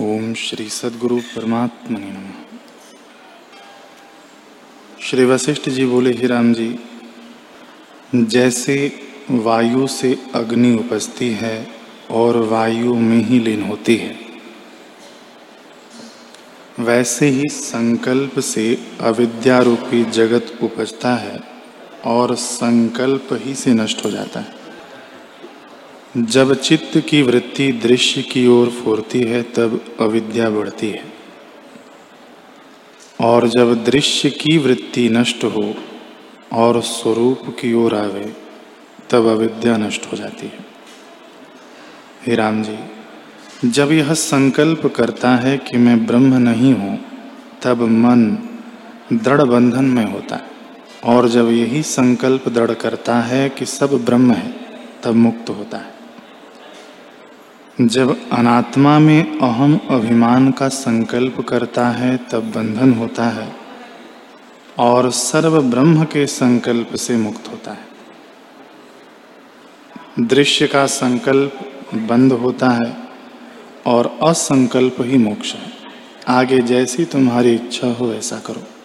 ओम श्री सदगुरु परमात्मा नम। श्री वशिष्ठ जी बोले, ही राम जी, जैसे वायु से अग्नि उपजती है और वायु में ही लीन होती है, वैसे ही संकल्प से अविद्या रूपी जगत उपजता है और संकल्प ही से नष्ट हो जाता है। जब चित्त की वृत्ति दृश्य की ओर फूरती है, तब अविद्या बढ़ती है। और जब दृश्य की वृत्ति नष्ट हो और स्वरूप की ओर आवे, तब अविद्या नष्ट हो जाती है। हे राम जी, जब यह संकल्प करता है कि मैं ब्रह्म नहीं हूँ, तब मन दृढ़ बंधन में होता है। और जब यही संकल्प दृढ़ करता है कि सब ब्रह्म है, तब मुक्त होता है। जब अनात्मा में अहम अभिमान का संकल्प करता है, तब बंधन होता है और सर्व ब्रह्म के संकल्प से मुक्त होता है। दृश्य का संकल्प बंद होता है और असंकल्प ही मोक्ष है। आगे जैसी तुम्हारी इच्छा हो, ऐसा करो।